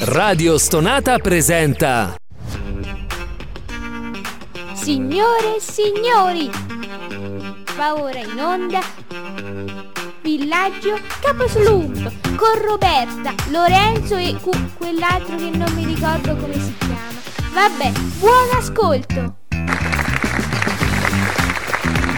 Radio Stonata presenta Signore e signori, va ora in onda Villaggio Caposlump con Roberta, Lorenzo e cu- quell'altro che non mi ricordo come si chiama. Vabbè, buon ascolto!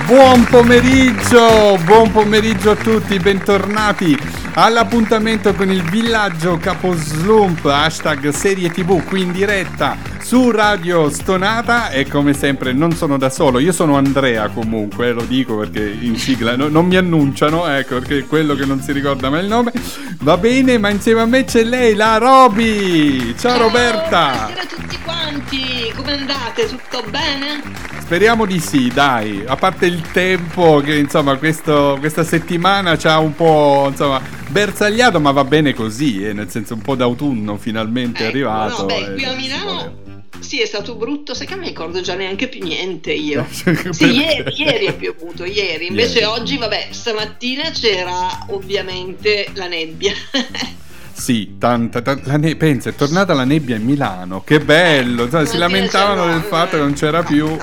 Buon pomeriggio, buon pomeriggio a tutti, bentornati all'appuntamento con il villaggio Caposlump, hashtag serie tv qui in diretta su Radio Stonata e come sempre non sono da solo, io sono Andrea comunque, lo dico perché in sigla no, non mi annunciano, ecco perché è quello che non si ricorda mai il nome, va bene ma insieme a me c'è lei, la Roby, ciao, ciao Roberta! Buonasera a tutti quanti, come andate? Tutto bene? Speriamo di sì, dai. A parte il tempo che insomma questo, questa settimana ci ha un po' insomma bersagliato, ma va bene così, eh, nel senso un po' d'autunno finalmente ecco, arrivato. No, beh, qui a Milano sì, è stato brutto, sai che non mi ricordo già neanche più niente io. sì, ieri, ieri è piovuto, ieri. Invece ieri. oggi, vabbè, stamattina c'era ovviamente la nebbia. Sì, tanta, tanta ne- pensa, è tornata la nebbia a Milano, che bello, cioè, si lamentavano del fatto che non c'era più.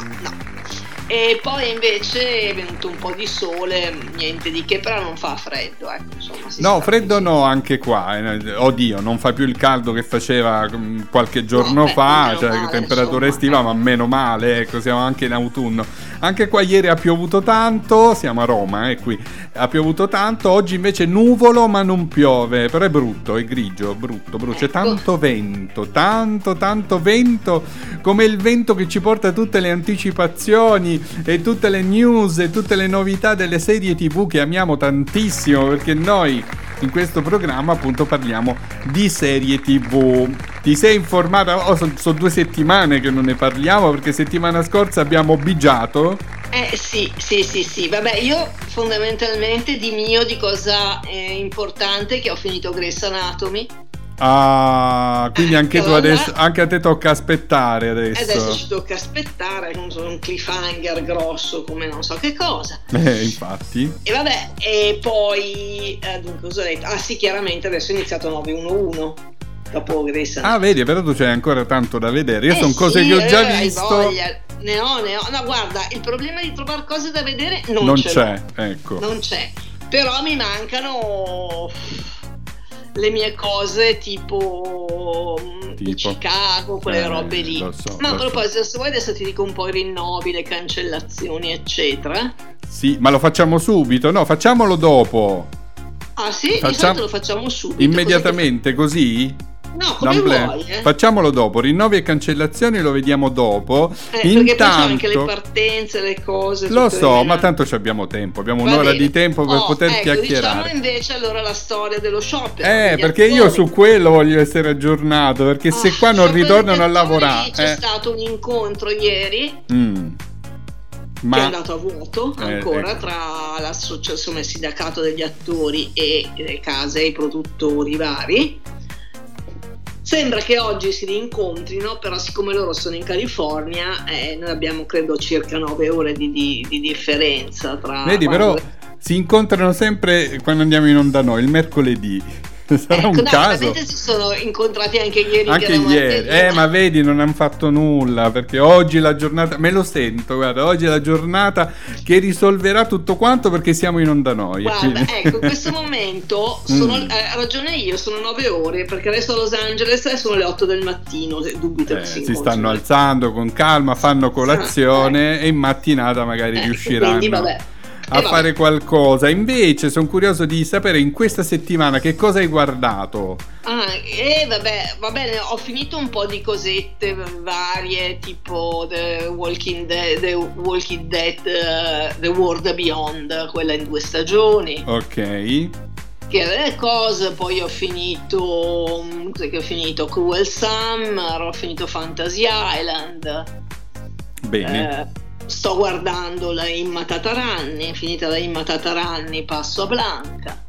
E poi invece è venuto un po' di sole, niente di che, però non fa freddo. Ecco, insomma, no, freddo così. no, anche qua. Eh. Oddio, non fa più il caldo che faceva mm, qualche giorno no, fa, beh, cioè male, temperatura insomma, estiva, eh. ma meno male, ecco, siamo anche in autunno. Anche qua ieri ha piovuto tanto, siamo a Roma, eh, qui ha piovuto tanto, oggi invece nuvolo ma non piove, però è brutto, è grigio, brutto, brutto, c'è ecco. tanto vento, tanto, tanto vento, come il vento che ci porta tutte le anticipazioni e tutte le news e tutte le novità delle serie tv che amiamo tantissimo perché noi in questo programma appunto parliamo di serie tv. Ti sei informata? Oh, sono so due settimane che non ne parliamo perché settimana scorsa abbiamo bigiato. Eh sì, sì, sì, sì. Vabbè, io fondamentalmente di mio di cosa è importante che ho finito Grace Anatomy Ah, quindi anche tu adesso, anche a te tocca aspettare adesso. Adesso ci tocca aspettare, non so, un cliffhanger grosso come non so che cosa. Eh, infatti. E vabbè, e poi, eh, dunque, cosa ho detto? Ah sì, chiaramente adesso è iniziato 911 dopo Grey's Ah, vedi, però tu c'hai ancora tanto da vedere. Io eh sono sì, cose che ho già eh, visto. Ne ho, ne ho. No, guarda, il problema di trovare cose da vedere non, non c'è. Ecco. Non c'è. Però mi mancano le mie cose tipo, mm, tipo? Chicago, quelle eh, robe lì. So, ma a proposito, so. se vuoi adesso ti dico un po' i rinnovi, le cancellazioni, eccetera. Sì, ma lo facciamo subito? No, facciamolo dopo. Ah sì? Facciamo... lo facciamo subito. Immediatamente così? No, come vuoi, eh. Facciamolo dopo, rinnovi e cancellazioni lo vediamo dopo. Eh, Intanto, perché poi anche le partenze, le cose. Lo so, le... ma tanto abbiamo tempo, abbiamo Va un'ora bene. di tempo per oh, poter ecco, chiacchierare. Diciamo invece allora la storia dello shopping. Eh, perché attori. io su quello voglio essere aggiornato, perché se oh, qua non ritornano a lavorare... C'è eh. stato un incontro ieri. Mm. Ma... che è andato a vuoto eh, ancora eh, tra l'associazione il sindacato degli attori e le case e i produttori vari Sembra che oggi si rincontrino, però siccome loro sono in California, eh, noi abbiamo credo circa 9 ore di, di, di differenza tra... Vedi, però si incontrano sempre quando andiamo in onda noi, il mercoledì. Sarà ecco, un no, caso. si sono incontrati anche ieri. Anche ieri, eh, ma vedi, non hanno fatto nulla perché oggi la giornata, me lo sento, guarda, oggi è la giornata che risolverà tutto quanto perché siamo in onda noi. Guarda, ecco, in questo momento sono, mm. eh, ragione io, sono 9 ore perché adesso a Los Angeles sono le 8 del mattino. Dubito eh, che si, si stanno alzando con calma, fanno colazione ah, e in mattinata magari eh, riusciranno. Quindi, vabbè a eh, fare qualcosa. Invece sono curioso di sapere in questa settimana che cosa hai guardato. Ah, eh, vabbè, va bene, ho finito un po' di cosette varie, tipo The Walking Dead, The, Walking Dead, uh, The World Beyond, quella in due stagioni. Ok. Che le cose, poi ho finito, che ho finito Cruel Summer, ho finito Fantasy Island. Bene. Eh, sto guardando la Imma Tataranni, finita la Imma Tataranni passo a Blanca.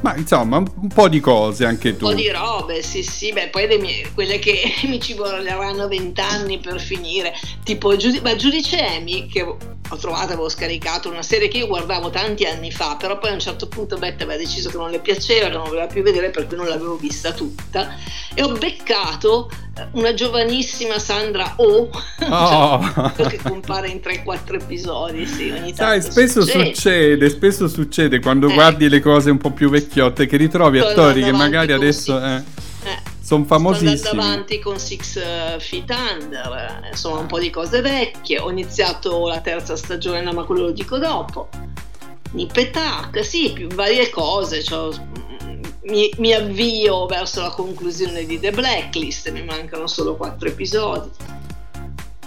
Ma insomma, un po' di cose anche un tu. Un po' di robe, sì, sì, beh, poi mie, quelle che mi ci vorranno vent'anni per finire, tipo Giudice, ma Giudice Emi, che ho trovato, avevo scaricato una serie che io guardavo tanti anni fa, però poi a un certo punto Bette aveva deciso che non le piaceva, che non voleva più vedere, per cui non l'avevo vista tutta. E ho beccato eh, una giovanissima Sandra O, oh. che compare in 3-4 episodi. Sì, ogni Sai, spesso succede. succede. spesso succede quando eh. guardi le cose un po' più vecchiotte che ritrovi attori che magari adesso... Eh sono famosissimi. Sono andato avanti con Six uh, Feet Under, eh, insomma un po' di cose vecchie. Ho iniziato la terza stagione, no, ma quello lo dico dopo. Nippetak, sì, più varie cose. Cioè, mi, mi, avvio verso la conclusione di The Blacklist, mi mancano solo quattro episodi.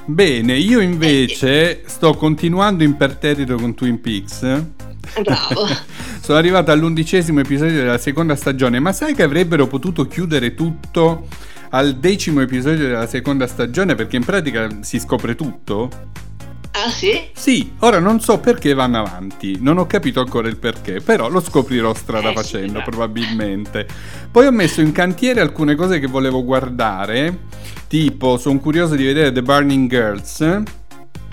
Bene, io invece sto continuando imperterrito con Twin Peaks. Bravo. Sono arrivato all'undicesimo episodio della seconda stagione, ma sai che avrebbero potuto chiudere tutto al decimo episodio della seconda stagione perché in pratica si scopre tutto? Ah sì? Sì, ora non so perché vanno avanti, non ho capito ancora il perché, però lo scoprirò strada eh, facendo sì, probabilmente. Poi ho messo in cantiere alcune cose che volevo guardare, tipo sono curioso di vedere The Burning Girls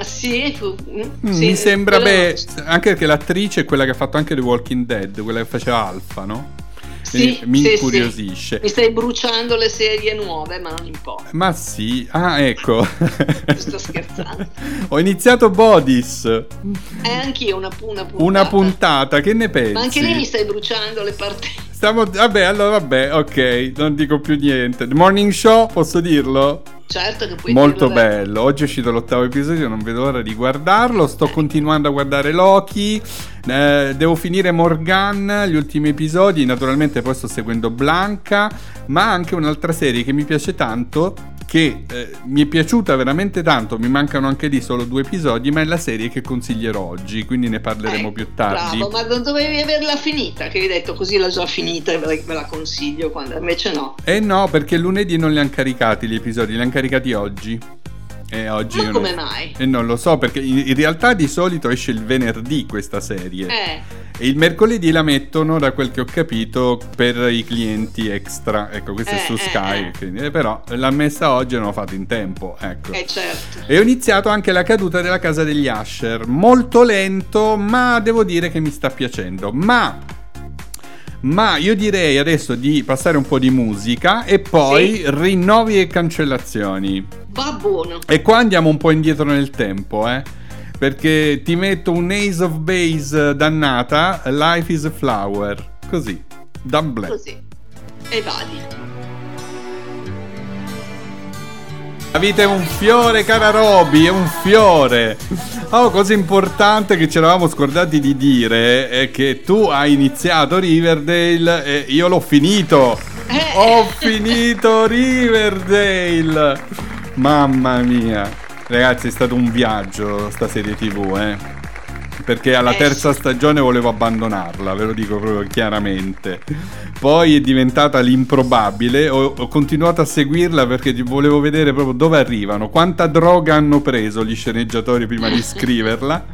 sì, mm, sì, mi sembra, beh, anche perché l'attrice è quella che ha fatto anche The Walking Dead, quella che faceva Alfa, no? Sì, mi sì, incuriosisce. Sì. Mi stai bruciando le serie nuove, ma non importa. Ma sì, ah ecco. Sto scherzando. Ho iniziato Bodis. Eh, anch'io una, una puntata. Una puntata, che ne pensi? Ma anche lì mi stai bruciando le parti. Stiamo, vabbè, allora vabbè, ok, non dico più niente. The Morning Show, posso dirlo? Certo che puoi Molto bello. Oggi è uscito l'ottavo episodio, non vedo l'ora di guardarlo. Sto continuando a guardare Loki. Eh, devo finire Morgan, gli ultimi episodi. Naturalmente poi sto seguendo Blanca, ma anche un'altra serie che mi piace tanto che eh, mi è piaciuta veramente tanto, mi mancano anche lì solo due episodi, ma è la serie che consiglierò oggi, quindi ne parleremo eh, più tardi. Bravo, ma non dovevi averla finita, che hai detto così l'ho già finita e ve la consiglio, quando invece no. Eh no, perché lunedì non li hanno caricati gli episodi, li hanno caricati oggi. E oggi Ma come non... mai? E non lo so, perché in, in, realtà di solito esce il venerdì questa serie. Eh. E il mercoledì la mettono, da quel che ho capito, per i clienti extra. Ecco, questo eh, è su eh, Sky. Eh. Quindi, eh, però l'ha messa oggi e non l'ho fatto in tempo. Ecco. Eh, certo. E ho iniziato anche la caduta della casa degli Asher. Molto lento, ma devo dire che mi sta piacendo. Ma ma io direi adesso di passare un po' di musica e poi sì. rinnovi e cancellazioni. Va buono. E qua andiamo un po' indietro nel tempo, eh. Perché ti metto un Ace of Base dannata, Life is a Flower. Così. Black. Così. E vadi. La vita è un fiore, cara Roby, è un fiore. Oh, cosa importante che ci eravamo scordati di dire è che tu hai iniziato Riverdale e io l'ho finito. Eh. Ho finito Riverdale. Mamma mia. Ragazzi, è stato un viaggio sta serie TV, eh perché alla eh, terza stagione volevo abbandonarla, ve lo dico proprio chiaramente. Poi è diventata l'improbabile, ho, ho continuato a seguirla perché volevo vedere proprio dove arrivano, quanta droga hanno preso gli sceneggiatori prima di scriverla.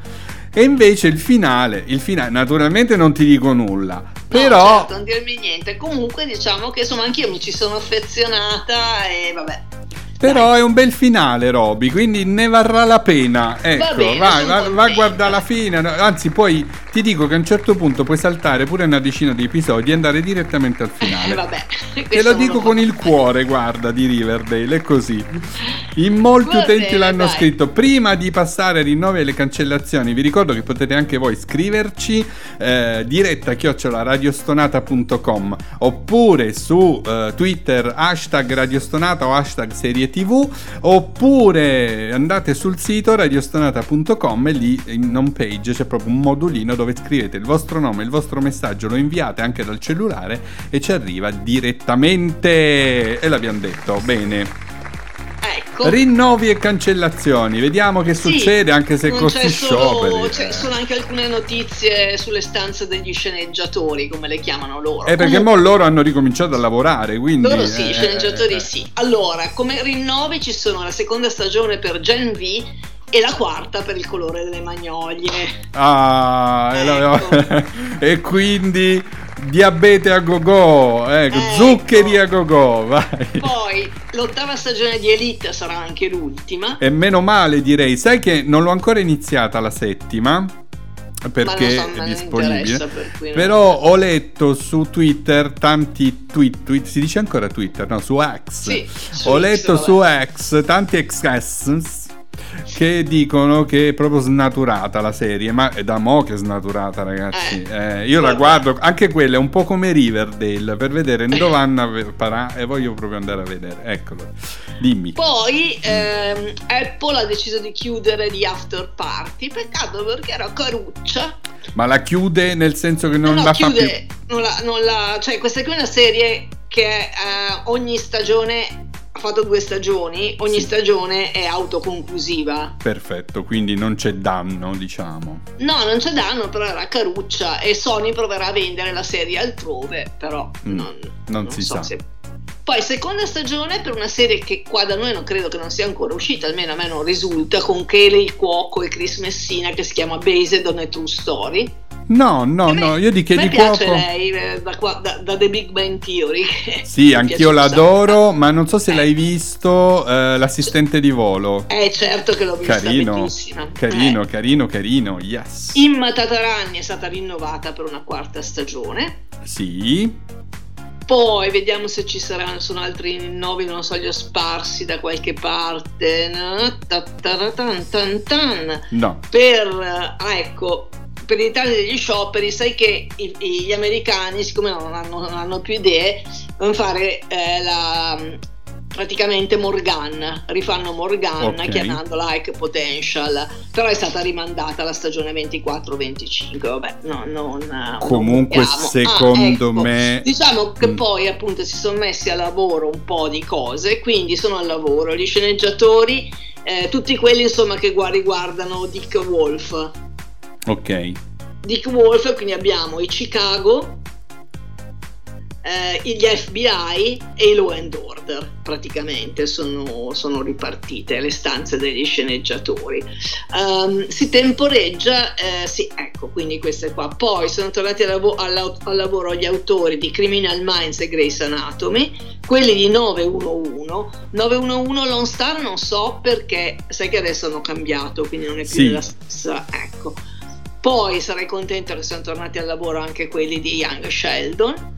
E invece il finale, il finale, naturalmente non ti dico nulla, però... No, certo, non dirmi niente. Comunque diciamo che insomma anch'io mi ci sono affezionata e vabbè. Però è un bel finale, Roby, quindi ne varrà la pena. Ecco, Va bene, vai, va, va, a guardare la fine. Anzi, poi ti dico che a un certo punto puoi saltare pure una decina di episodi e andare direttamente al finale. Eh, vabbè. Te lo dico con il cuore, guarda, di Riverdale, è così. In molti Va utenti bene, l'hanno dai. scritto. Prima di passare a rinnovi e le cancellazioni, vi ricordo che potete anche voi scriverci eh, diretta chiocciolaRadiostonata.com oppure su eh, Twitter hashtag radiostonata o hashtag serie tv oppure andate sul sito radiostonata.com e lì in home page c'è proprio un modulino dove scrivete il vostro nome, il vostro messaggio, lo inviate anche dal cellulare e ci arriva direttamente. E l'abbiamo detto, bene. Ecco. Rinnovi e cancellazioni, vediamo che sì, succede anche se con questi scioperi. Ci eh. sono anche alcune notizie sulle stanze degli sceneggiatori, come le chiamano loro. Eh, perché mo loro hanno ricominciato a lavorare, quindi... Loro sì, eh, sceneggiatori eh, sì. Allora, come rinnovi ci sono la seconda stagione per Gen V e la quarta per il colore delle magnolie. Ah, ecco. e quindi Diabete a go-go, ecco, ecco. zuccheri a go-go, vai. Poi l'ottava stagione di Elite sarà anche l'ultima. E meno male direi, sai che non l'ho ancora iniziata la settima perché so, è disponibile. Per Però ho letto su Twitter tanti tweet, tweet, si dice ancora Twitter, no, su X. Sì, su ho X, letto vabbè. su X tanti XS che dicono che è proprio snaturata la serie, ma è da mo' che è snaturata, ragazzi. Eh, eh, io la guardo, anche quella è un po' come Riverdale per vedere dove Anna parà e voglio proprio andare a vedere. Eccolo, dimmi. Poi ehm, Apple ha deciso di chiudere gli after party, peccato perché era caruccia. Ma la chiude nel senso che non no, no, la chiude, fa più? Non la, non la, cioè questa qui è una serie che eh, ogni stagione ha fatto due stagioni, ogni sì. stagione è autoconclusiva. Perfetto, quindi non c'è danno, diciamo. No, non c'è danno, però era caruccia e Sony proverà a vendere la serie altrove, però mm, non, non, non, si so sa. Se... Poi seconda stagione per una serie che qua da noi non credo che non sia ancora uscita, almeno a me non risulta, con Kelly il cuoco e Chris Messina che si chiama Based on a True Story No, no, no, io di che di piace lei eh, da, da, da, The Big Bang Theory. Sì, anch'io l'adoro, ma non so se eh. l'hai visto, eh, l'assistente di volo. Eh, certo che l'ho vista, carino, carino, eh. carino, carino, yes. Imma Tatarani è stata rinnovata per una quarta stagione. Sì. Poi vediamo se ci saranno, sono altri nuovi, non so, gli ho sparsi da qualche parte. No. Per, ah, ecco, per l'Italia degli scioperi, sai che i, gli americani, siccome non hanno, non hanno più idee, devono fare eh, la, praticamente Morgan, rifanno Morgan okay. chiamandola High Potential, però è stata rimandata la stagione 24-25, vabbè, no, non... Comunque non secondo ah, ecco. me... Diciamo che mm. poi appunto si sono messi a lavoro un po' di cose, quindi sono al lavoro gli sceneggiatori, eh, tutti quelli insomma che riguardano Dick Wolf Ok. Dick Wolf, quindi abbiamo i Chicago, eh, gli FBI e i Law and Order praticamente sono, sono ripartite le stanze degli sceneggiatori. Um, si temporeggia, eh, sì, ecco, quindi queste qua. Poi sono tornati al, lav- al, al lavoro gli autori di Criminal Minds e Grace Anatomy, quelli di 911. 911 Lone Star non so perché, sai che adesso hanno cambiato, quindi non è più sì. la stessa, ecco poi sarei contento che siano tornati al lavoro anche quelli di Young Sheldon.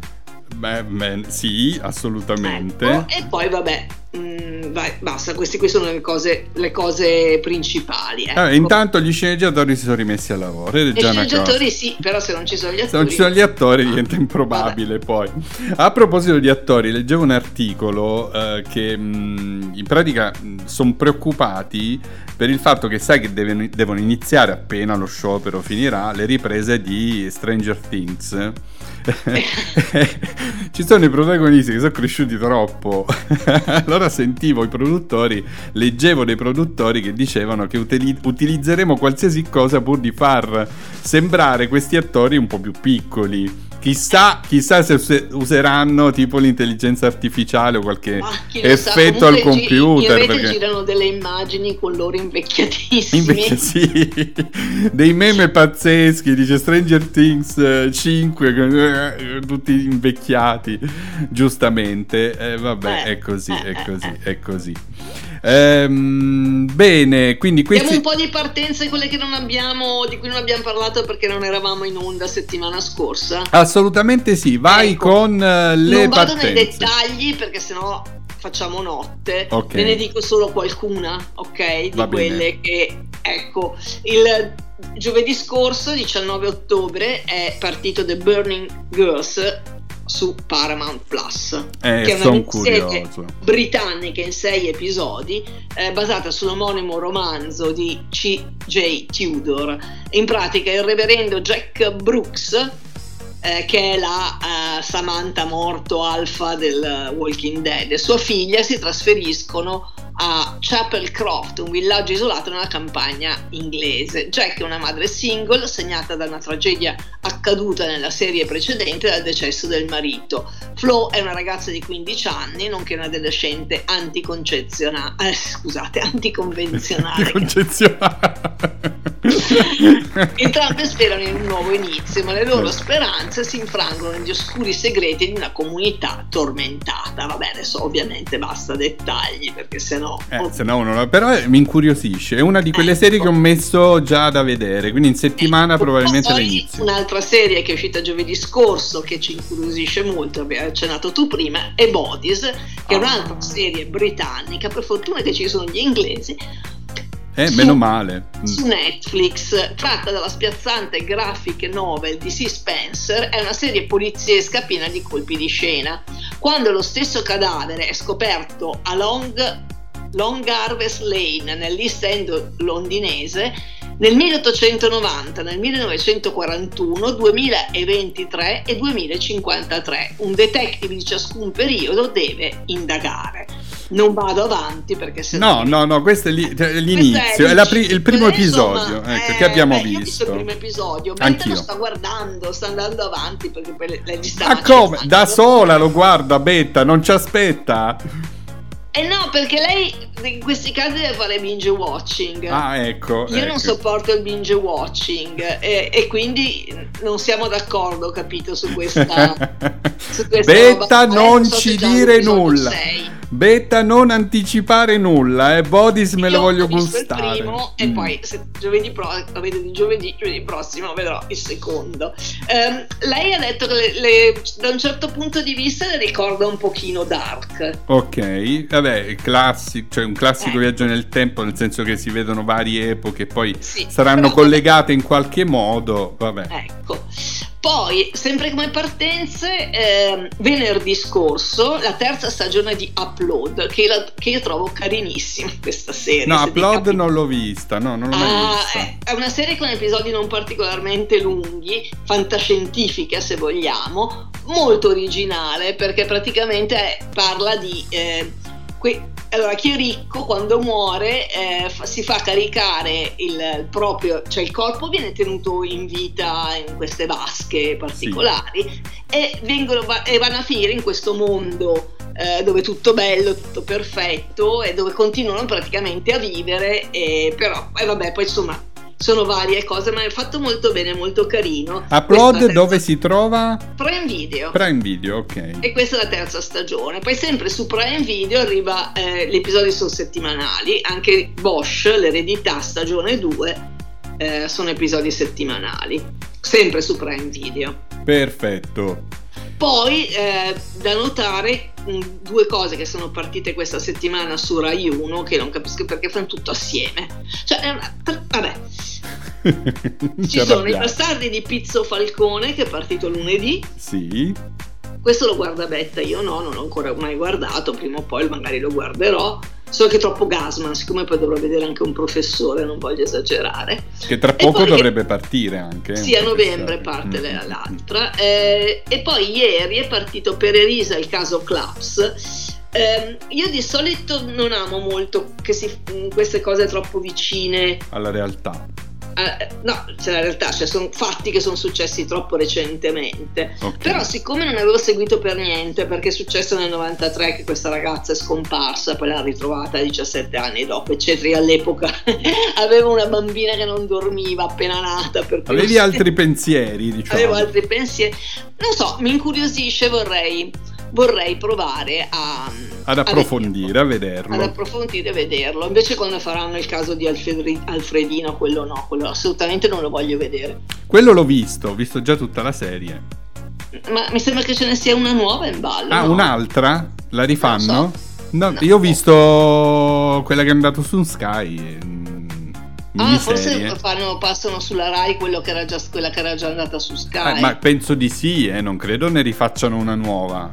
Beh, beh sì, assolutamente. Ecco, e poi vabbè, mm, vai, basta, queste qui sono le cose, le cose principali. Ecco. Eh, intanto gli sceneggiatori si sono rimessi a lavoro. Gli sceneggiatori sì, però se non ci sono gli attori... Se non ci sono gli attori diventa improbabile vabbè. poi. A proposito di attori, leggevo un articolo eh, che mh, mm, in pratica mm, sono preoccupati per il fatto che sai che devono, devono iniziare appena lo sciopero finirà le riprese di Stranger Things. Ci sono i protagonisti che sono cresciuti troppo. allora sentivo i produttori, leggevo dei produttori che dicevano che utili- utilizzeremo qualsiasi cosa pur di far sembrare questi attori un po' più piccoli Chissà, chissà se useranno tipo l'intelligenza artificiale o qualche effetto al computer. Gi- perché... girano delle immagini con loro invecchiatissimi. Invecchi- sì, dei meme pazzeschi, dice Stranger Things 5, eh, tutti invecchiati, giustamente. Eh, vabbè, eh, è così, è eh, così, eh, è così. Ehm, bene, quindi questi... Abbiamo un po' di partenze, quelle che non abbiamo, di cui non abbiamo parlato perché non eravamo in onda settimana scorsa. Assolutamente sì, vai ecco, con uh, le non vado partenze. nei dettagli perché sennò facciamo notte. Okay. Ve ne dico solo qualcuna, ok? Di Va quelle bene. che, ecco, il giovedì scorso, 19 ottobre, è partito The Burning Girls su Paramount Plus, eh, che è una serie britannica in sei episodi, eh, basata sull'omonimo romanzo di C.J. Tudor. In pratica il reverendo Jack Brooks eh, che è la uh, Samantha morto alfa del Walking Dead e sua figlia si trasferiscono a Chapel Croft, un villaggio isolato nella campagna inglese. Jack è una madre single segnata da una tragedia accaduta nella serie precedente dal decesso del marito. Flo è una ragazza di 15 anni, nonché una adolescente anticoncezionale, eh, scusate, anticonvenzionale. anticonvenzionale. Entrambe sperano in un nuovo inizio, ma le loro speranze si infrangono negli oscuri segreti di una comunità tormentata. Vabbè, adesso ovviamente basta dettagli perché sennò. Eh, se no uno... Però mi incuriosisce. È una di quelle ecco. serie che ho messo già da vedere, quindi in settimana ecco. probabilmente Poi, l'inizio. Un'altra serie che è uscita giovedì scorso che ci incuriosisce molto, abbiamo accennato tu prima, è Bodies, che è un'altra serie britannica. Per fortuna che ci sono gli inglesi eh, su, meno male. Mm. Su Netflix, tratta dalla spiazzante graphic novel di C. Spencer, è una serie poliziesca piena di colpi di scena. Quando lo stesso cadavere è scoperto a Long, Long Harvest Lane, nell'East End londinese, nel 1890, nel 1941, 2023 e 2053 un detective di ciascun periodo deve indagare. Non vado avanti perché se no no no questo è, li, cioè, l'inizio è, è pri- il primo episodio ecco, eh, che abbiamo beh, visto ho visto il primo episodio Betta lo sta guardando sta andando avanti perché lei sta ma come? da sola lo guarda Betta non ci aspetta eh no, perché lei in questi casi deve fare binge watching. Ah, ecco. Io ecco. non sopporto il binge watching e, e, quindi non siamo d'accordo, capito, su questa. su questa Betta, roba. non ci dire nulla. 6. Betta, non anticipare nulla, eh. Bodis me lo voglio gustare. il primo mm. e poi se giovedì, pro- giovedì, giovedì prossimo vedrò il secondo. Um, lei ha detto che le, le, da un certo punto di vista le ricorda un pochino Dark. Ok, vabbè, classico, cioè un classico eh. viaggio nel tempo, nel senso che si vedono varie epoche e poi sì, saranno collegate in qualche modo. Vabbè. Ecco. Poi, sempre come partenze, eh, venerdì scorso, la terza stagione di Upload, che, la, che io trovo carinissima questa serie. No, Upload non l'ho vista, no, non l'ho mai ah, vista. È, è una serie con episodi non particolarmente lunghi, fantascientifica se vogliamo, molto originale perché praticamente parla di... Eh, que- allora, chi è ricco quando muore eh, fa, si fa caricare il, il, proprio, cioè il corpo viene tenuto in vita in queste vasche particolari sì. e, vengono, e vanno a finire in questo mondo eh, dove è tutto bello, tutto perfetto e dove continuano praticamente a vivere, e, però, e vabbè, poi insomma sono varie cose, ma è fatto molto bene, molto carino. Upload terza... dove si trova? Prime Video. Prime Video, ok. E questa è la terza stagione. Poi sempre su Prime Video arriva, eh, gli episodi sono settimanali, anche Bosch, l'eredità, stagione 2, eh, sono episodi settimanali, sempre su Prime Video. Perfetto. Poi eh, da notare mm, due cose che sono partite questa settimana su Rai 1 che non capisco perché fanno tutto assieme. Cioè, una, vabbè. Ci sono i bastardi di Pizzo Falcone che è partito lunedì. Sì. Questo lo guarda Betta, io no, non l'ho ancora mai guardato, prima o poi magari lo guarderò. Solo che è troppo Gasman, siccome poi dovrò vedere anche un professore, non voglio esagerare. Che tra poco poi, dovrebbe partire anche. Sì, a novembre parte mm. l'altra. Eh, e poi ieri è partito per Elisa il caso Claps. Eh, io di solito non amo molto che si, queste cose troppo vicine alla realtà eh, no, cioè in realtà cioè, sono fatti che sono successi troppo recentemente. Okay. Però, siccome non avevo seguito per niente, perché è successo nel 93 che questa ragazza è scomparsa, poi l'ha ritrovata 17 anni dopo, eccetera. all'epoca avevo una bambina che non dormiva appena nata. Avevi altri pensieri, diciamo. Avevo altri pensieri. Non so, mi incuriosisce, vorrei vorrei provare a, ad approfondire, a, vederlo. Ad approfondire e vederlo. Invece quando faranno il caso di Alfred, Alfredino, quello no, quello assolutamente non lo voglio vedere. Quello l'ho visto, ho visto già tutta la serie. Ma mi sembra che ce ne sia una nuova in ballo. Ah, no? un'altra? La rifanno? So. No, no, io ho visto quella che è andato su Sky. Ah, forse fanno, passano sulla Rai che era già, quella che era già andata su Sky. Eh, ma penso di sì, eh, non credo ne rifacciano una nuova.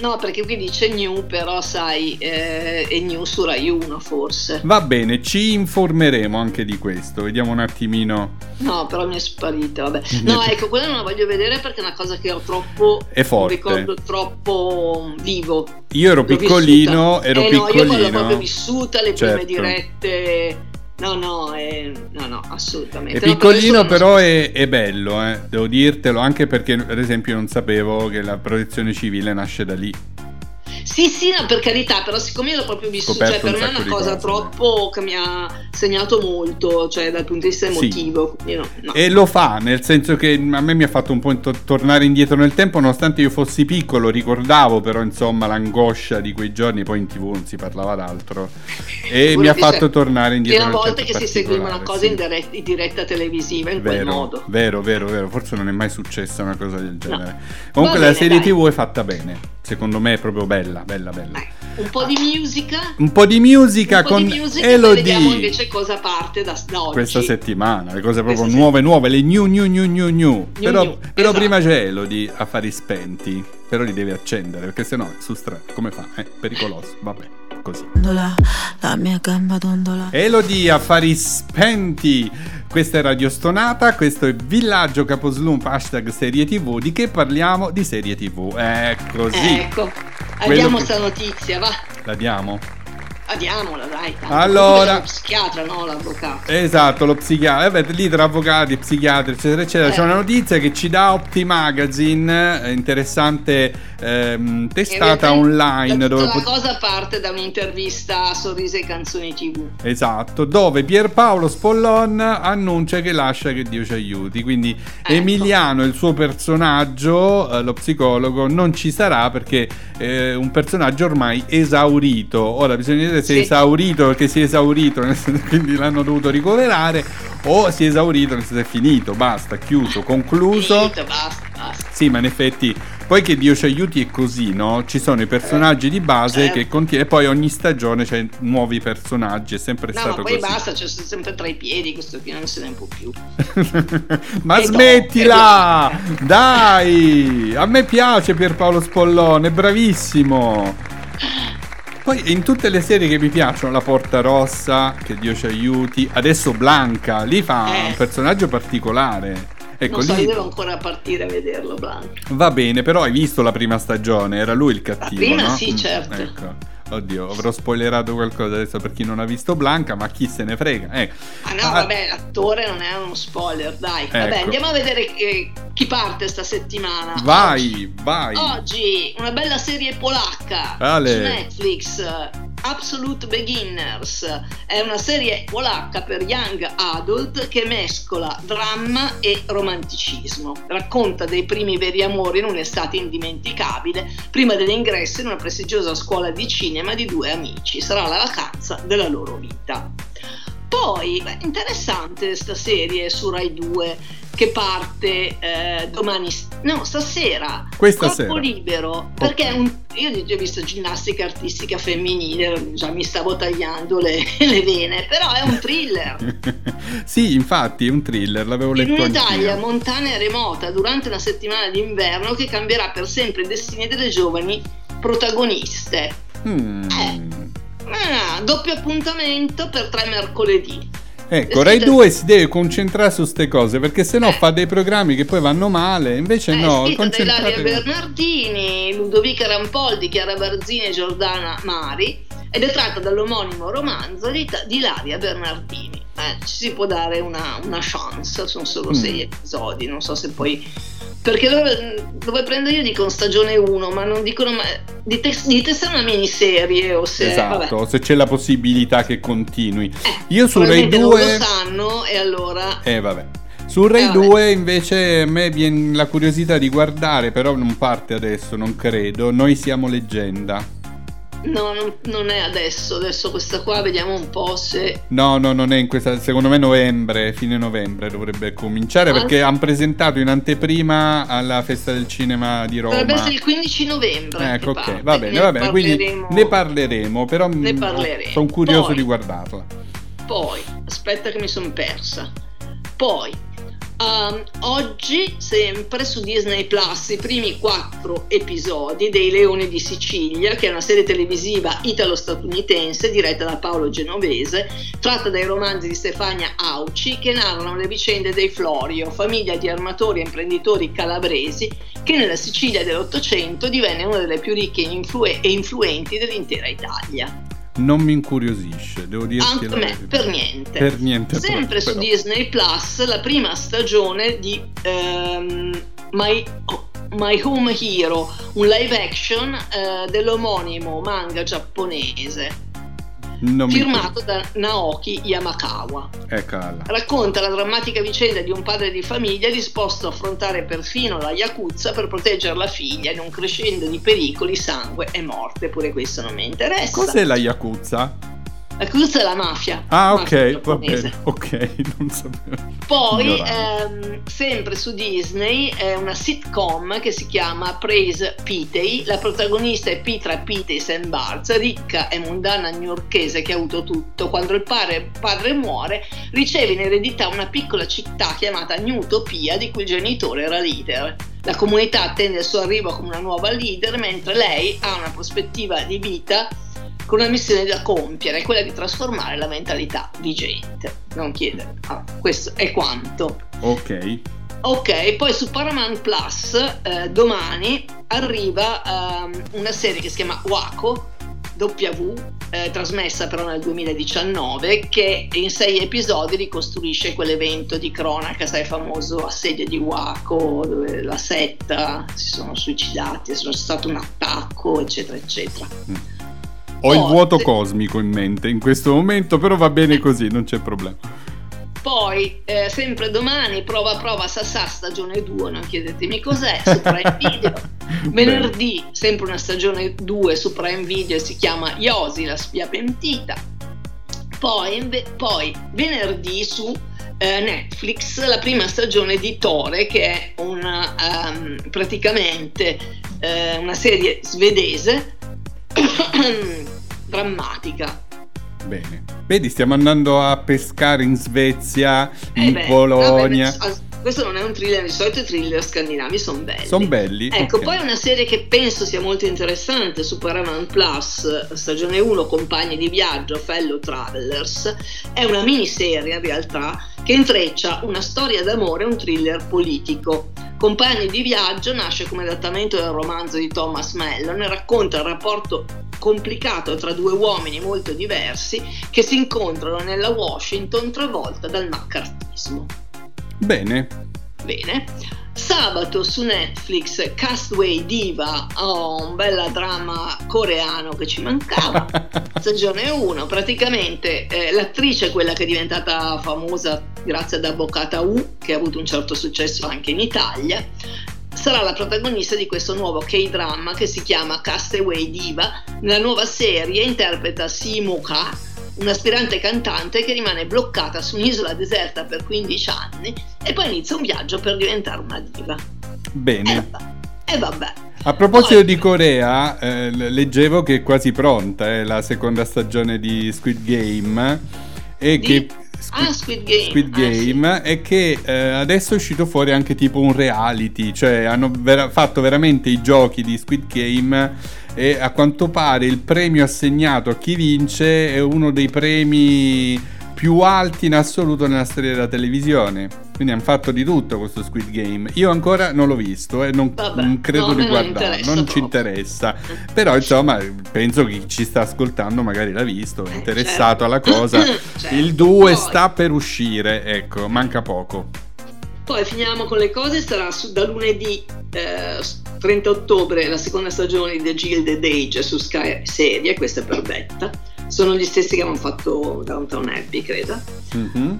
No, perché qui dice new, però sai, eh, è new su Rai 1 forse. Va bene, ci informeremo anche di questo, vediamo un attimino. No, però mi è sparita, vabbè. No, ecco, quella non la voglio vedere perché è una cosa che ho troppo... È forte. Ricordo troppo vivo. Io ero L'ho piccolino, vissuta. ero eh, piccolino. No, io l'ho proprio vissuta, le certo. prime dirette No, no, è... no, no, assolutamente. È piccolino, no, però è, è, bello, eh. devo dirtelo, anche perché, ad esempio, non sapevo che la protezione civile nasce da lì. Sì, sì, no, per carità, però siccome io l'ho proprio vissuto, cioè per me è una cosa cose, troppo che mi ha segnato molto, cioè dal punto di vista emotivo. Sì. No, no. E lo fa, nel senso che a me mi ha fatto un po' to- tornare indietro nel tempo, nonostante io fossi piccolo, ricordavo però insomma l'angoscia di quei giorni, poi in tv non si parlava d'altro, e mi ha fatto tornare indietro. È una volta che si seguiva una cosa sì. in, diretta, in, diretta, televisiva in vero, quel modo. Vero, vero, vero, forse non è mai successa una cosa del genere. Comunque bene, la serie dai. tv è fatta bene secondo me è proprio bella, bella, bella. Eh, un po' di musica. Un po' di musica con di musica Elodie. Vediamo invece cosa parte da, da oggi. Questa settimana, le cose proprio Questa nuove, nuove, le new, new, new, new, new. Però, new. però esatto. prima c'è Elodie a fare i spenti, però li devi accendere perché sennò su strada come fa? È pericoloso, vabbè così. La mia gamba dondola. Elodie, affari spenti. Questa è Radio Stonata, questo è Villaggio Caposlump, hashtag serie tv. Di che parliamo? Di serie tv. Ecco, sì. Ecco, abbiamo questa che... notizia, va. La diamo? Andiamola, dai. Tanto. Allora, lo psichiatra, no? L'avvocato. Esatto, lo psichiatra. Eh, beh, lì tra avvocati, psichiatri, eccetera, eccetera. Eh. C'è una notizia che ci dà Opti Magazine, eh, interessante ehm, testata online. Dove la cosa parte da un'intervista a Sorrisi e Canzoni TV. Esatto, dove Pierpaolo Spollon annuncia che lascia che Dio ci aiuti. Quindi ecco. Emiliano, il suo personaggio, eh, lo psicologo, non ci sarà perché è eh, un personaggio ormai esaurito. Ora bisogna vedere se sì. è esaurito perché si è esaurito, quindi l'hanno dovuto ricoverare, o si è esaurito nel senso è finito, basta, chiuso, concluso. Finito, basta, basta. Sì, ma in effetti poi che Dio ci aiuti è così, no? Ci sono i personaggi di base certo. che contiene, poi ogni stagione c'è nuovi personaggi, è sempre no, stato ma poi basta, c'è sempre tra i piedi, questo qui non se ne può più. ma e smettila! Do, Dai! A me piace Pierpaolo Spollone, bravissimo! Poi in tutte le serie che mi piacciono, La Porta Rossa, che Dio ci aiuti, adesso Blanca, lì fa eh. un personaggio particolare. Ecco, non so, lì... devo ancora partire a vederlo, Blanca. Va bene, però hai visto la prima stagione, era lui il cattivo, La prima no? sì, certo. Ecco. Oddio, avrò spoilerato qualcosa adesso per chi non ha visto Blanca, ma chi se ne frega. Eh. Ah no, ah, vabbè, l'attore non è uno spoiler, dai. Ecco. Vabbè, andiamo a vedere che, chi parte sta settimana. Vai, Oggi. vai. Oggi una bella serie polacca Ale. su Netflix. Absolute Beginners è una serie polacca per young adult che mescola dramma e romanticismo. Racconta dei primi veri amori in un'estate indimenticabile prima dell'ingresso in una prestigiosa scuola di cinema di due amici. Sarà la vacanza della loro vita. Poi, beh, interessante questa serie su Rai 2 che parte eh, domani, no, stasera. Questa Corpo sera. libero, perché un, io ho visto ginnastica artistica femminile, già mi stavo tagliando le, le vene, però è un thriller. sì, infatti è un thriller, l'avevo letto In un'Italia montana e remota, durante una settimana d'inverno che cambierà per sempre i destini delle giovani protagoniste. Mm. Eh, ah, doppio appuntamento per tre mercoledì. Ecco, Rai 2 si deve concentrare su queste cose perché sennò eh. fa dei programmi che poi vanno male, invece eh, no. Da Ilaria Bernardini, Ludovica Rampoldi, Chiara Barzini e Giordana Mari ed è tratta dall'omonimo romanzo di, di Ilaria Bernardini. Eh, ci si può dare una, una chance, sono solo mm. sei episodi, non so se poi perché dove, dove, prendo io dicono stagione 1 ma non dicono mai di, te, di testare una miniserie o se esatto vabbè. se c'è la possibilità che continui eh, io su Rai 2 non lo sanno e allora eh vabbè su Rai eh, 2 invece a me viene la curiosità di guardare però non parte adesso non credo noi siamo leggenda No, non, non, è adesso, adesso questa qua vediamo un po' se... No, no, non è in questa, secondo me novembre, fine novembre dovrebbe cominciare ah. perché hanno presentato in anteprima alla festa del cinema di Roma. Dovrebbe essere il 15 novembre. Ecco, ok, va bene, ne va bene, quindi ne parleremo, però ne mm, parleremo. sono curioso Poi, di guardarla. Poi, aspetta che mi sono persa. Poi, Um, oggi, sempre su Disney Plus, i primi quattro episodi dei Leoni di Sicilia, che è una serie televisiva italo-statunitense diretta da Paolo Genovese, tratta dai romanzi di Stefania Auci che narrano le vicende dei Florio, famiglia di armatori e imprenditori calabresi che nella Sicilia dell'Ottocento divenne una delle più ricche e influenti dell'intera Italia non mi incuriosisce, devo dirti Anche me, per niente. Per niente. Sempre però, su Disney Plus, la prima stagione di um, My, oh, My Home Hero, un live action eh, dell'omonimo manga giapponese. Non firmato mi... da Naoki Yamakawa. Eccola. Racconta la drammatica vicenda di un padre di famiglia disposto a affrontare perfino la Yakuza per proteggere la figlia in un crescendo di pericoli, sangue e morte. Pure questo non mi interessa. Cos'è la Yakuza? La Cruz è la mafia. Ah, ok, va bene. Ok, non sapevo. Poi, ehm, sempre su Disney, è una sitcom che si chiama Praise Pitey. La protagonista è Petra Pitey St. Barnes, ricca e mondana newyorkese che ha avuto tutto. Quando il padre, padre muore, riceve in eredità una piccola città chiamata Newtopia, di cui il genitore era leader. La comunità attende il suo arrivo come una nuova leader, mentre lei ha una prospettiva di vita con una missione da compiere, quella di trasformare la mentalità vigente. Non chiedere, ah, questo è quanto. Ok. Ok, poi su Paramount Plus eh, domani arriva um, una serie che si chiama Waco W, eh, trasmessa però nel 2019, che in sei episodi ricostruisce quell'evento di cronaca, sai, famoso assedio di Waco, dove la setta si sono suicidati, è stato un attacco, eccetera, eccetera. Mm. Ho il vuoto cosmico in mente in questo momento, però va bene così, non c'è problema. Poi, eh, sempre domani, prova prova Sassà stagione 2, non chiedetemi cos'è, su Prime Video. Venerdì, sempre una stagione 2 su Prime Video, si chiama Yosi, la spia pentita. Poi, poi venerdì su eh, Netflix la prima stagione di Tore, che è una, um, praticamente eh, una serie svedese drammatica. Bene. Vedi, stiamo andando a pescare in Svezia, eh in beh, Polonia. Vabbè, questo non è un thriller, di solito i thriller scandinavi sono belli. Sono belli. Ecco, okay. poi una serie che penso sia molto interessante su Paramount Plus, stagione 1, Compagni di viaggio, Fellow Travelers, è una miniserie in realtà che intreccia una storia d'amore e un thriller politico. Compagni di viaggio nasce come adattamento del romanzo di Thomas Mellon e racconta il rapporto complicato tra due uomini molto diversi che si incontrano nella Washington travolta dal maccartismo. Bene. Bene. Sabato su Netflix Castaway Diva, oh, un bella drama coreano che ci mancava. Stagione 1, praticamente eh, l'attrice è quella che è diventata famosa grazie ad Avvocata U, che ha avuto un certo successo anche in Italia. Sarà la protagonista di questo nuovo K-drama che si chiama Castaway Diva. Nella nuova serie interpreta Simo Ka, un'aspirante cantante che rimane bloccata su un'isola deserta per 15 anni e poi inizia un viaggio per diventare una diva. Bene. E eh, vabbè. A proposito poi... di Corea, eh, leggevo che è quasi pronta eh, la seconda stagione di Squid Game e di... che Squid, ah, Squid Game, Squid Game ah, sì. e che eh, adesso è uscito fuori anche tipo un reality, cioè hanno vera- fatto veramente i giochi di Squid Game e a quanto pare il premio assegnato a chi vince è uno dei premi più alti in assoluto nella storia della televisione. Quindi hanno fatto di tutto questo Squid Game. Io ancora non l'ho visto e non, non, credo di guardarlo, non, non ci interessa. Però insomma, penso che chi ci sta ascoltando magari l'ha visto, è eh, interessato certo. alla cosa. certo. Il 2 sta per uscire, ecco, manca poco. Poi finiamo con le cose, sarà su, da lunedì eh, 30 ottobre la seconda stagione di The Gilded Age su Sky Serie, questa è per Betta. Sono gli stessi che avevano fatto Downtown Abbey, credo. Mm-hmm.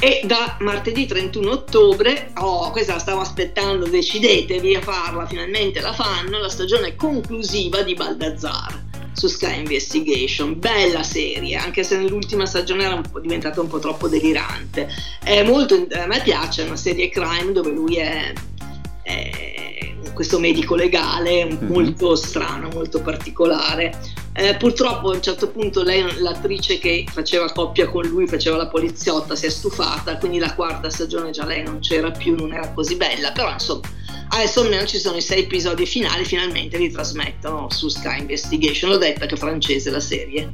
E da martedì 31 ottobre, oh, questa la stavo aspettando, decidetevi a farla, finalmente la fanno, la stagione conclusiva di Baldazzar su Sky Investigation. Bella serie, anche se nell'ultima stagione era un diventata un po' troppo delirante. È molto, a me piace, è una serie crime dove lui è, è questo medico legale mm-hmm. molto strano, molto particolare. Eh, purtroppo a un certo punto lei, l'attrice che faceva coppia con lui, faceva la poliziotta, si è stufata, quindi la quarta stagione già lei non c'era più, non era così bella, però insomma adesso almeno ci sono i sei episodi finali, finalmente li trasmettono su Sky Investigation. L'ho detta che è francese la serie.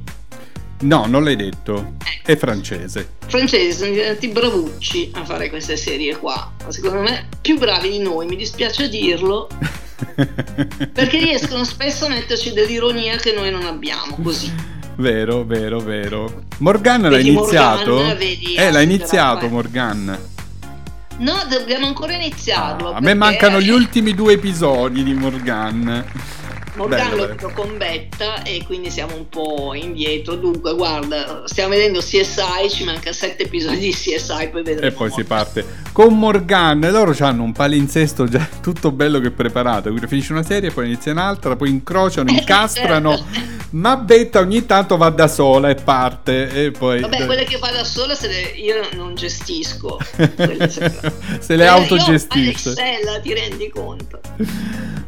No, non l'hai detto. È eh. francese. Francesi sono diventati bravucci a fare queste serie qua. Secondo me più bravi di noi, mi dispiace dirlo. perché riescono spesso a metterci dell'ironia che noi non abbiamo, così. Vero, vero, vero. Morgan l'ha iniziato? Morgan, vedi, eh, l'ha iniziato Morgan. No, dobbiamo ancora iniziarlo. Ah, a me mancano gli ultimi due episodi di Morgan. Morgan lo vedo con Betta e quindi siamo un po' indietro. Dunque, guarda, stiamo vedendo CSI, ci manca sette episodi di CSI, poi vedremo. E poi si parte. Con Morgan, loro hanno un palinsesto già tutto bello che preparato. Quindi finisce una serie, poi inizia un'altra, poi incrociano, incastrano. certo. Ma Betta ogni tanto va da sola e parte. E poi... Vabbè, quelle che fa da sola se le... io non gestisco. se le autogestisce. Io, ti rendi conto.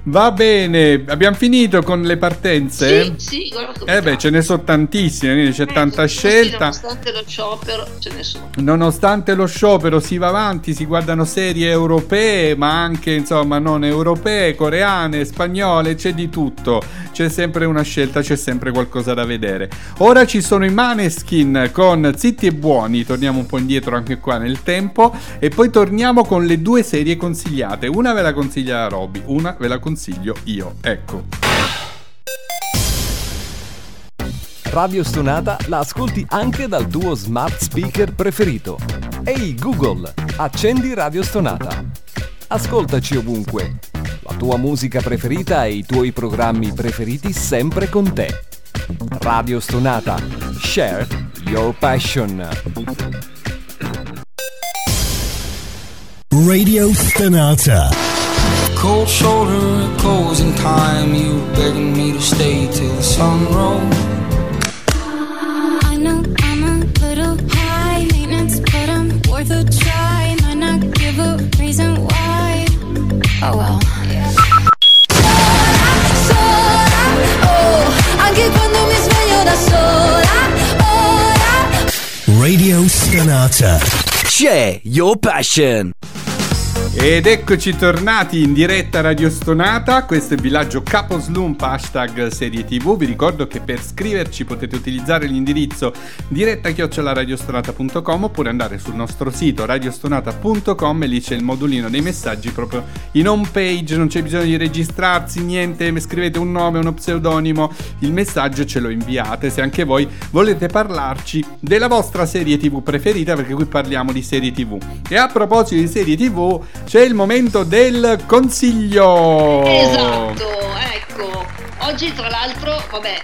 Va bene, abbiamo finito con le partenze? Sì, sì, guarda Eh beh, ce ne sono tantissime, c'è eh, tanta scelta. Nonostante lo sciopero ce ne sono. Nonostante lo sciopero si va avanti, si guardano serie europee, ma anche insomma non europee, coreane, spagnole, c'è di tutto. C'è sempre una scelta, c'è sempre qualcosa da vedere. Ora ci sono i Maneskin con Zitti e Buoni, torniamo un po' indietro anche qua nel tempo e poi torniamo con le due serie consigliate. Una ve la consiglia Roby, una ve la consiglio consiglio io. Ecco. Radio Stonata la ascolti anche dal tuo smart speaker preferito. Ehi Google, accendi Radio Stonata. Ascoltaci ovunque. La tua musica preferita e i tuoi programmi preferiti sempre con te. Radio Stonata. Share your passion. Radio Stonata. Cold shoulder, closing time. You begging me to stay till the sun rose. I know I'm a little high maintenance, but I'm worth a try. Might not give a reason why. Oh well. Radio Sonata. Share your passion. Ed eccoci tornati in diretta Radio Stonata, questo è Villaggio Caposlump, hashtag serie tv, vi ricordo che per scriverci potete utilizzare l'indirizzo diretta chiocciolaradiostonata.com oppure andare sul nostro sito radiostonata.com e lì c'è il modulino dei messaggi proprio in home page, non c'è bisogno di registrarsi, niente, scrivete un nome, uno pseudonimo, il messaggio ce lo inviate. Se anche voi volete parlarci della vostra serie tv preferita perché qui parliamo di serie tv. E a proposito di serie tv c'è il momento del consiglio. Esatto, ecco. Oggi tra l'altro, vabbè,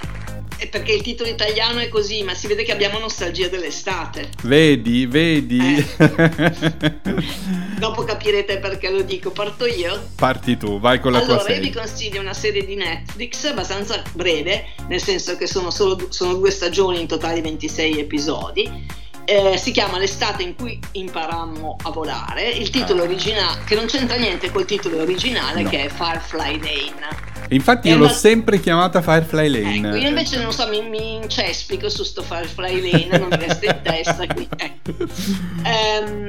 è perché il titolo italiano è così, ma si vede che abbiamo nostalgia dell'estate. Vedi, vedi. Eh. Dopo capirete perché lo dico. Parto io? Parti tu, vai con la allora, tua serie. Allora, io vi consiglio una serie di Netflix abbastanza breve, nel senso che sono solo sono due stagioni, in totale 26 episodi eh, si chiama L'estate in cui imparammo a volare. Il titolo ah. originale, che non c'entra niente col titolo originale, no. che è Firefly Lane. Infatti, io l'ho una... sempre chiamata Firefly Lane. Ecco, io invece non so, mi, mi incespico su sto Firefly Lane, non mi resta in testa. Qui, ecco. um,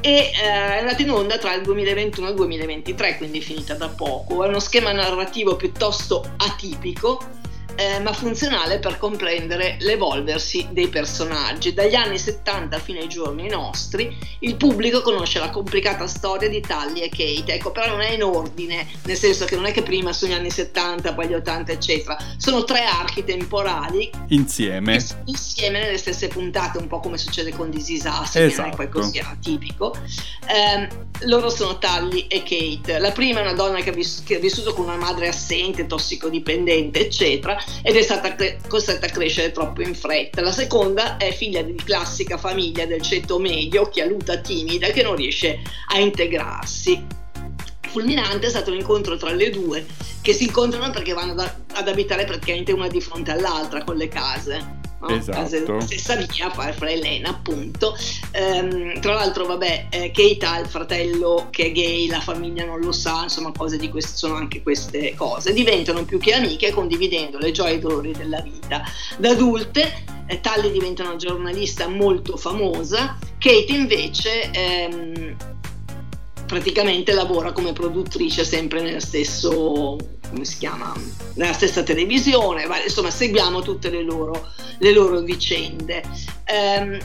e è andata in onda tra il 2021 e il 2023, quindi finita da poco. È uno schema narrativo piuttosto atipico eh, ma funzionale per comprendere l'evolversi dei personaggi. Dagli anni 70 fino ai giorni nostri, il pubblico conosce la complicata storia di Tally e Kate, ecco, però non è in ordine, nel senso che non è che prima sono gli anni 70, poi gli 80, eccetera. Sono tre archi temporali insieme. Insieme nelle stesse puntate, un po' come succede con Us, esatto. che è qualcosa tipico. Eh, loro sono Tally e Kate. La prima è una donna che ha, vis- che ha vissuto con una madre assente, tossicodipendente, eccetera ed è stata cre- costretta a crescere troppo in fretta. La seconda è figlia di classica famiglia del ceto medio, occhialuta timida, che non riesce a integrarsi. Fulminante è stato l'incontro tra le due, che si incontrano perché vanno da- ad abitare praticamente una di fronte all'altra con le case no? esatto. stessa via, Firefly Lane appunto. Ehm, tra l'altro, vabbè, eh, Kate ha il fratello che è gay, la famiglia non lo sa, insomma, cose di queste sono anche queste cose. Diventano più che amiche condividendo le gioie e i dolori della vita. Da adulte, eh, Tally diventa una giornalista molto famosa, Kate invece. Ehm, praticamente lavora come produttrice sempre nello stesso come si chiama, nella stessa televisione, insomma seguiamo tutte le loro, le loro vicende. Um,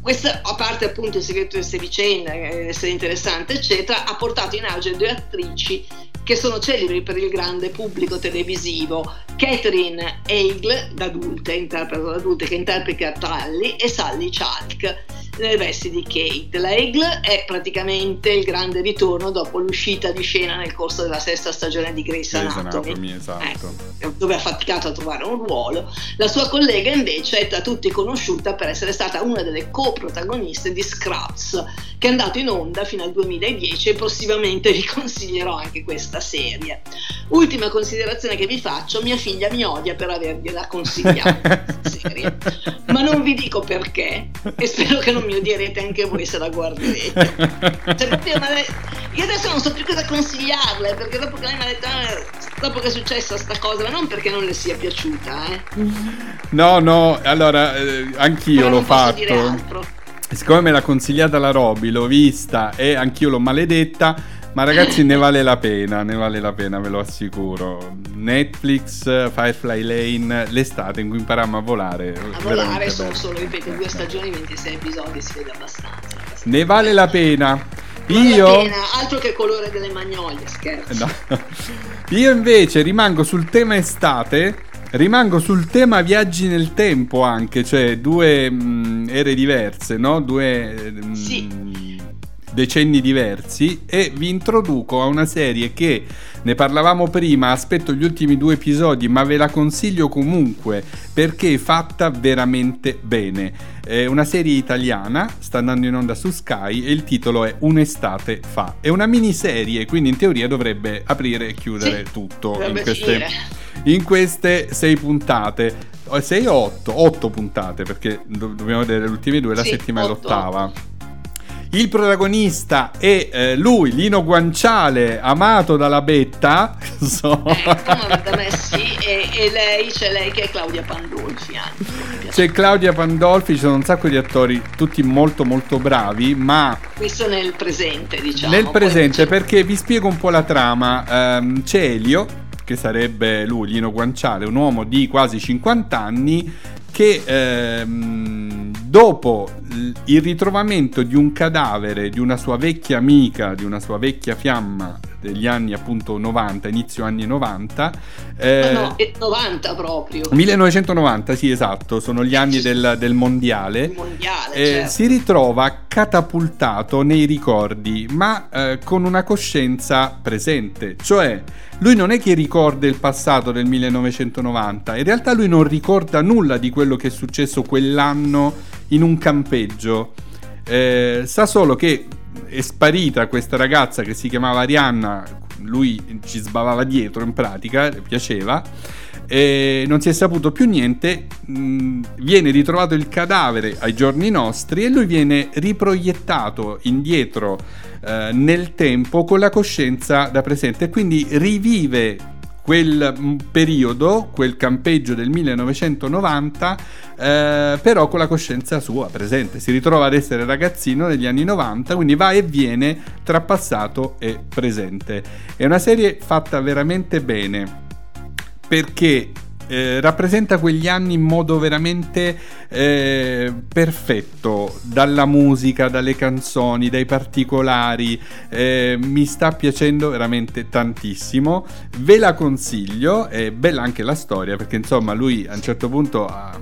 questa, a parte appunto il segreto di queste vicende, eh, essere interessante, eccetera, ha portato in auge due attrici che sono celebri per il grande pubblico televisivo, Catherine Hale, da adulte, interpreta da adulte, che interpreta Tully, e Sally Chalk. Nelle vesti di Kate. La Eagle è praticamente il grande ritorno dopo l'uscita di scena nel corso della sesta stagione di Grace Anatomy, Anatomy esatto. ecco, dove ha faticato a trovare un ruolo. La sua collega invece è da tutti conosciuta per essere stata una delle co-protagoniste di Scraps, che è andato in onda fino al 2010 e prossimamente vi consiglierò anche questa serie. Ultima considerazione che vi faccio, mia figlia mi odia per avergliela consigliata serie, ma non vi dico perché e spero che non mi odierete anche voi se la guarderete. Cioè, proprio, io adesso non so più cosa consigliarle perché dopo che lei mi ha detto, ah, dopo che è successa sta cosa, ma non perché non le sia piaciuta, eh. No, no, allora eh, anch'io Però l'ho fatto. Siccome me l'ha consigliata la Roby, l'ho vista e anch'io l'ho maledetta, ma ragazzi ne vale la pena, ne vale la pena, ve lo assicuro. Netflix, Firefly Lane, l'estate in cui impariamo a volare. A volare sono solo, ripeto, due stagioni, 26 episodi, si vede abbastanza. Ne vale la pena. Io... Altro che colore delle magnolie, scherzo. No. Io invece rimango sul tema estate Rimango sul tema viaggi nel tempo anche, cioè due mh, mm, ere diverse, no? Due mh, mm, sì. Decenni diversi e vi introduco a una serie che ne parlavamo prima, aspetto gli ultimi due episodi, ma ve la consiglio comunque perché è fatta veramente bene. È una serie italiana, sta andando in onda su Sky e il titolo è Un'estate fa. È una miniserie, quindi in teoria dovrebbe aprire e chiudere sì, tutto in queste in queste sei puntate. 6 o 8? 8 puntate perché do- dobbiamo vedere le ultime due, la sì, settima 8. e l'ottava. Il protagonista è eh, lui, Lino Guanciale, amato dalla Betta. So. Eh, da me sì, e, e, lei, c'è lei che è Claudia Pandolfi anche. C'è Claudia Pandolfi, ci sono un sacco di attori, tutti molto molto bravi, ma... Questo nel presente, diciamo. Nel presente, perché vi spiego un po' la trama. Um, c'è Elio, che sarebbe lui, Lino Guanciale, un uomo di quasi 50 anni che ehm, dopo il ritrovamento di un cadavere di una sua vecchia amica, di una sua vecchia fiamma degli anni appunto 90, inizio anni 90. Eh, no, 90 proprio. 1990, sì esatto, sono gli anni del, del mondiale. Mondiale eh, certo. Si ritrova catapultato nei ricordi, ma eh, con una coscienza presente, cioè lui non è che ricorda il passato del 1990, in realtà lui non ricorda nulla di quello che è successo quell'anno in un campeggio. Eh, sa solo che è sparita questa ragazza che si chiamava Arianna, lui ci sbavava dietro in pratica, le piaceva, e non si è saputo più niente, mh, viene ritrovato il cadavere ai giorni nostri e lui viene riproiettato indietro eh, nel tempo con la coscienza da presente e quindi rivive quel mm, periodo, quel campeggio del 1990, eh, però con la coscienza sua presente. Si ritrova ad essere ragazzino negli anni 90, quindi va e viene tra passato e presente. È una serie fatta veramente bene perché eh, rappresenta quegli anni in modo veramente eh, perfetto, dalla musica, dalle canzoni, dai particolari, eh, mi sta piacendo veramente tantissimo, ve la consiglio, è bella anche la storia perché insomma lui a un certo punto... ha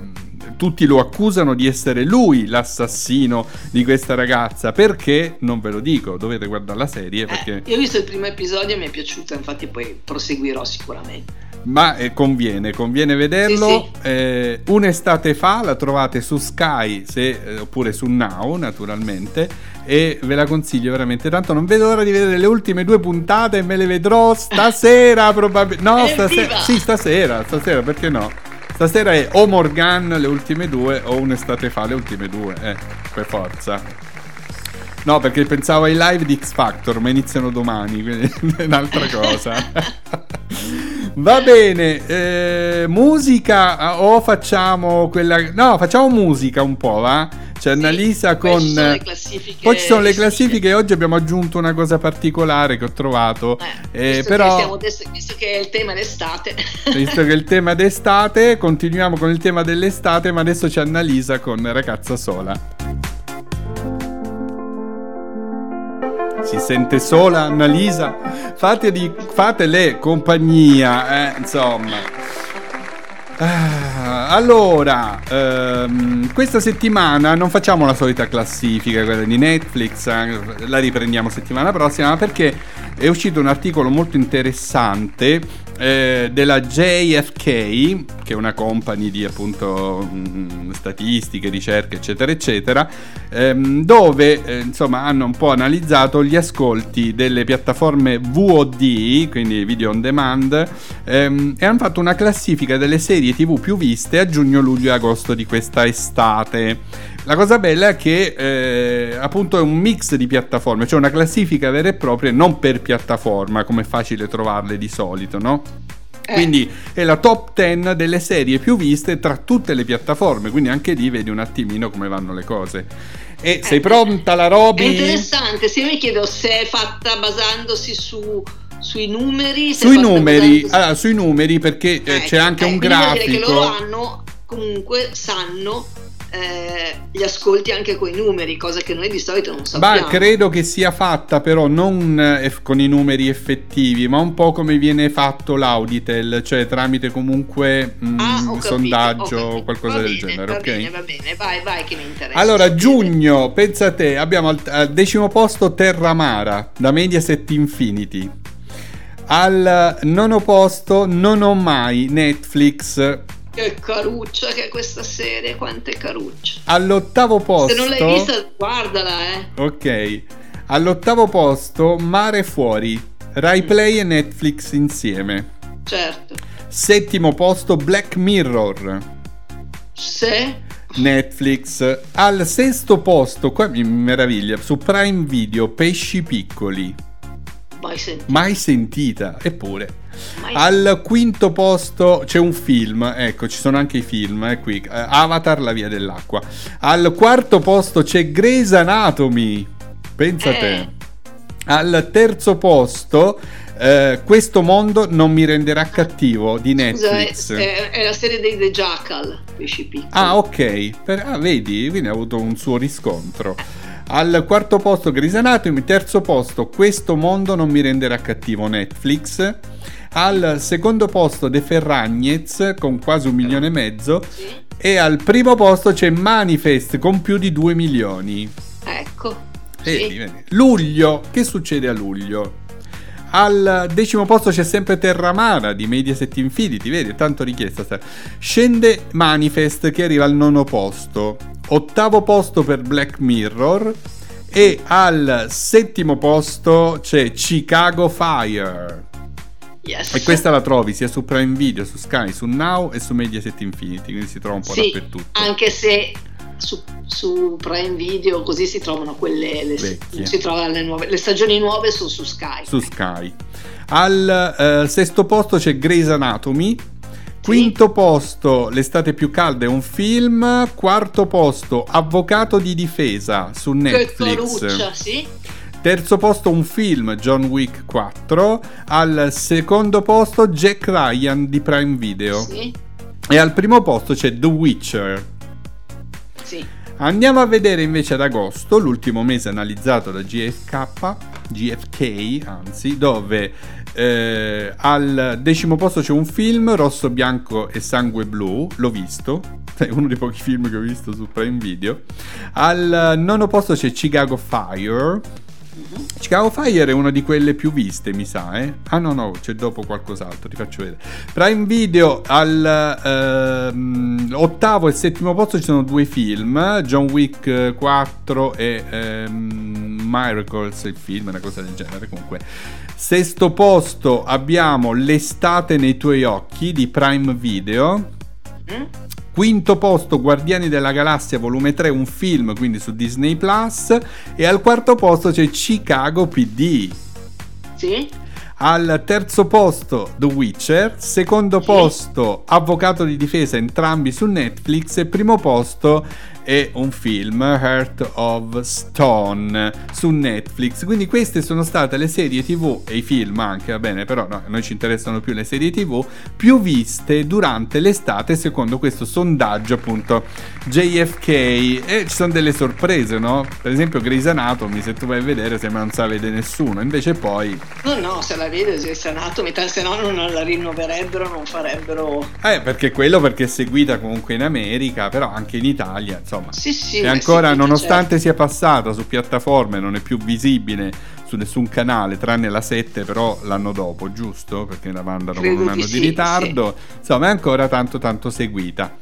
tutti lo accusano di essere lui l'assassino di questa ragazza. Perché? Non ve lo dico, dovete guardare la serie. Eh, perché... Eh, io ho visto il primo episodio e mi è piaciuto, infatti poi proseguirò sicuramente ma eh, conviene, conviene vederlo. Sì, sì. Eh, un'estate fa la trovate su Sky se, eh, oppure su Now, naturalmente. E ve la consiglio veramente tanto. Non vedo l'ora di vedere le ultime due puntate. Me le vedrò stasera, probabilmente. No, stasera. Sì, stasera, stasera, perché no? Stasera è o Morgan le ultime due o un'estate fa le ultime due, eh, per forza. No, perché pensavo ai live di X Factor, ma iniziano domani, quindi è un'altra cosa. Va bene, eh, musica o facciamo quella... No, facciamo musica un po', va? C'è Annalisa sì, con... Poi ci sono le classifiche. Poi ci sono le classifiche e oggi abbiamo aggiunto una cosa particolare che ho trovato. Eh, eh, visto, però... che siamo, visto che è il tema d'estate. Visto che è il tema d'estate, continuiamo con il tema dell'estate, ma adesso c'è Annalisa con Ragazza Sola. Si sente sola Annalisa? Fateli, fatele compagnia, eh, insomma. Ah, allora, ehm, questa settimana non facciamo la solita classifica, quella di Netflix, eh, la riprendiamo settimana prossima perché è uscito un articolo molto interessante eh, della JFK, che è una company di appunto mm, statistiche, ricerche, eccetera, eccetera, ehm, dove eh, insomma hanno un po' analizzato gli ascolti delle piattaforme VOD, quindi video on demand, ehm, e hanno fatto una classifica delle serie TV più viste a giugno, luglio e agosto di questa estate. La cosa bella è che eh, appunto è un mix di piattaforme, cioè una classifica vera e propria, non per piattaforma, come è facile trovarle di solito, no? Eh. Quindi è la top 10 delle serie più viste tra tutte le piattaforme, quindi anche lì vedi un attimino come vanno le cose. E sei eh, pronta la Roby? È interessante, se io mi chiedo se è fatta basandosi su sui numeri sui numeri, allora, sui numeri perché eh, c'è anche eh, un grafico che loro hanno comunque sanno eh, gli ascolti anche con i numeri, cosa che noi di solito non sappiamo. Ma credo che sia fatta però non eh, con i numeri effettivi, ma un po' come viene fatto l'Auditel, cioè tramite comunque un ah, sondaggio o qualcosa va del bene, genere. Va ok, bene, va bene, vai, vai che mi interessa. Allora, giugno, pensa a te, abbiamo al, al decimo posto Terramara da Mediaset Infinity. Al nono posto non ho mai Netflix che caruccia che è questa serie, quante carucce. All'ottavo posto. Se non l'hai vista, guardala, eh. Ok. All'ottavo posto, Mare Fuori. Rai Play e Netflix insieme. Certo. Settimo posto, Black Mirror. Se? Netflix. Al sesto posto, qua mi meraviglia, su Prime Video, Pesci Piccoli. Mai sentita. Mai sentita, eppure. Al quinto posto c'è un film, ecco, ci sono anche i film, eh, qui, eh, Avatar, la via dell'acqua. Al quarto posto c'è Grey's Anatomy, pensa eh. te. Al terzo posto eh, questo mondo non mi renderà cattivo di Netflix. Scusa, è, è, la serie dei The Jackal, pesci piccoli. Ah, ok. Per, ah, vedi, quindi ha avuto un suo riscontro. Al quarto posto Grey's Anatomy, terzo posto Questo mondo non mi renderà cattivo Netflix. Al secondo posto De Ferragnez con quasi un milione e mezzo. Sì. E al primo posto c'è Manifest con più di 2 milioni. Ecco. Vedi, sì. vedi. Luglio, che succede a luglio? Al decimo posto c'è sempre Terramara di Mediaset Infinity, vedi, tanto richiesta. Scende Manifest che arriva al nono posto. Ottavo posto per Black Mirror. E al settimo posto c'è Chicago Fire. Yes. E questa la trovi sia su Prime Video, su Sky, su Now e su Mediaset Infinity, quindi si trova un po' sì, dappertutto. Anche se su, su, Prime Video così si trovano quelle le, si trovano le, nuove, le stagioni nuove sono su Sky. Su Sky. Al eh, sesto posto c'è Grey's Anatomy. Quinto sì. posto, L'estate più calda è un film. Quarto posto, Avvocato di difesa su Netflix. Sì. Terzo posto un film, John Wick 4. Al secondo posto Jack Ryan di Prime Video. Sì. E al primo posto c'è The Witcher. Sì. Andiamo a vedere invece ad agosto, l'ultimo mese analizzato da GFK, GFK anzi, dove eh, al decimo posto c'è un film, Rosso, Bianco e Sangue Blu, l'ho visto, è uno dei pochi film che ho visto su Prime Video. Al nono posto c'è Chicago Fire, Chicago Fire è una di quelle più viste, mi sa, eh? Ah no, no, c'è dopo qualcos'altro, ti faccio vedere. Prime Video al ehm, ottavo e settimo posto ci sono due film, John Wick 4 e ehm, Miracles, il film, una cosa del genere comunque. Sesto posto abbiamo L'estate nei tuoi occhi di Prime Video. Mm? Quinto posto Guardiani della Galassia volume 3, un film quindi su Disney Plus. E al quarto posto c'è Chicago PD. Sì. Al terzo posto The Witcher, secondo posto Avvocato di difesa, entrambi su Netflix. E primo posto è un film, Heart of Stone, su Netflix. Quindi queste sono state le serie tv e i film anche, va bene, però no, a noi ci interessano più le serie tv più viste durante l'estate secondo questo sondaggio appunto JFK e ci sono delle sorprese, no? Per esempio Grey's Anatomy, se tu vai a vedere sembra non sa vedere nessuno, invece poi... No, no, se la la vedo Grey's Anatomy, se no non la rinnoverebbero, non farebbero... Eh, perché quello perché è seguita comunque in America, però anche in Italia, insomma. Sì, sì. E ancora, sì, nonostante certo. sia passata su piattaforme, non è più visibile su nessun canale, tranne la 7, però l'anno dopo, giusto? Perché la mandano Credo con un anno di sì, ritardo. Sì. Insomma, è ancora tanto tanto seguita.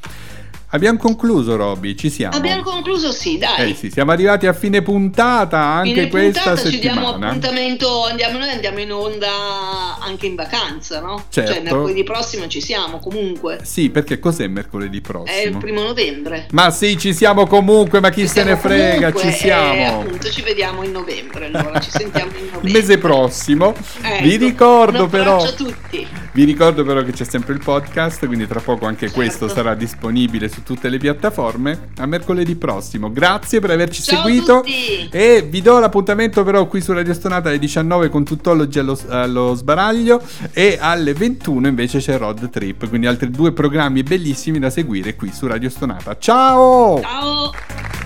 Abbiamo concluso, Roby, ci siamo. Abbiamo concluso, sì, dai. Eh sì, siamo arrivati a fine puntata anche fine questa puntata, settimana. Ci diamo appuntamento, andiamo, noi andiamo in onda anche in vacanza, no? Certo. Cioè, mercoledì prossimo ci siamo comunque. Sì, perché cos'è mercoledì prossimo? È il primo novembre. Ma sì, ci siamo comunque, ma chi se ne frega, comunque, ci siamo. Eh, appunto, ci vediamo in novembre, allora ci sentiamo in novembre. Il mese prossimo. Ecco, Vi ricordo però... a tutti. Vi ricordo però che c'è sempre il podcast, quindi tra poco anche certo. questo sarà disponibile su tutte le piattaforme. A mercoledì prossimo. Grazie per averci Ciao seguito. E vi do l'appuntamento però qui su Radio Stonata alle 19 con tuttologi allo, allo sbaraglio. E alle 21 invece c'è Road Trip. Quindi altri due programmi bellissimi da seguire qui su Radio Stonata. Ciao! Ciao!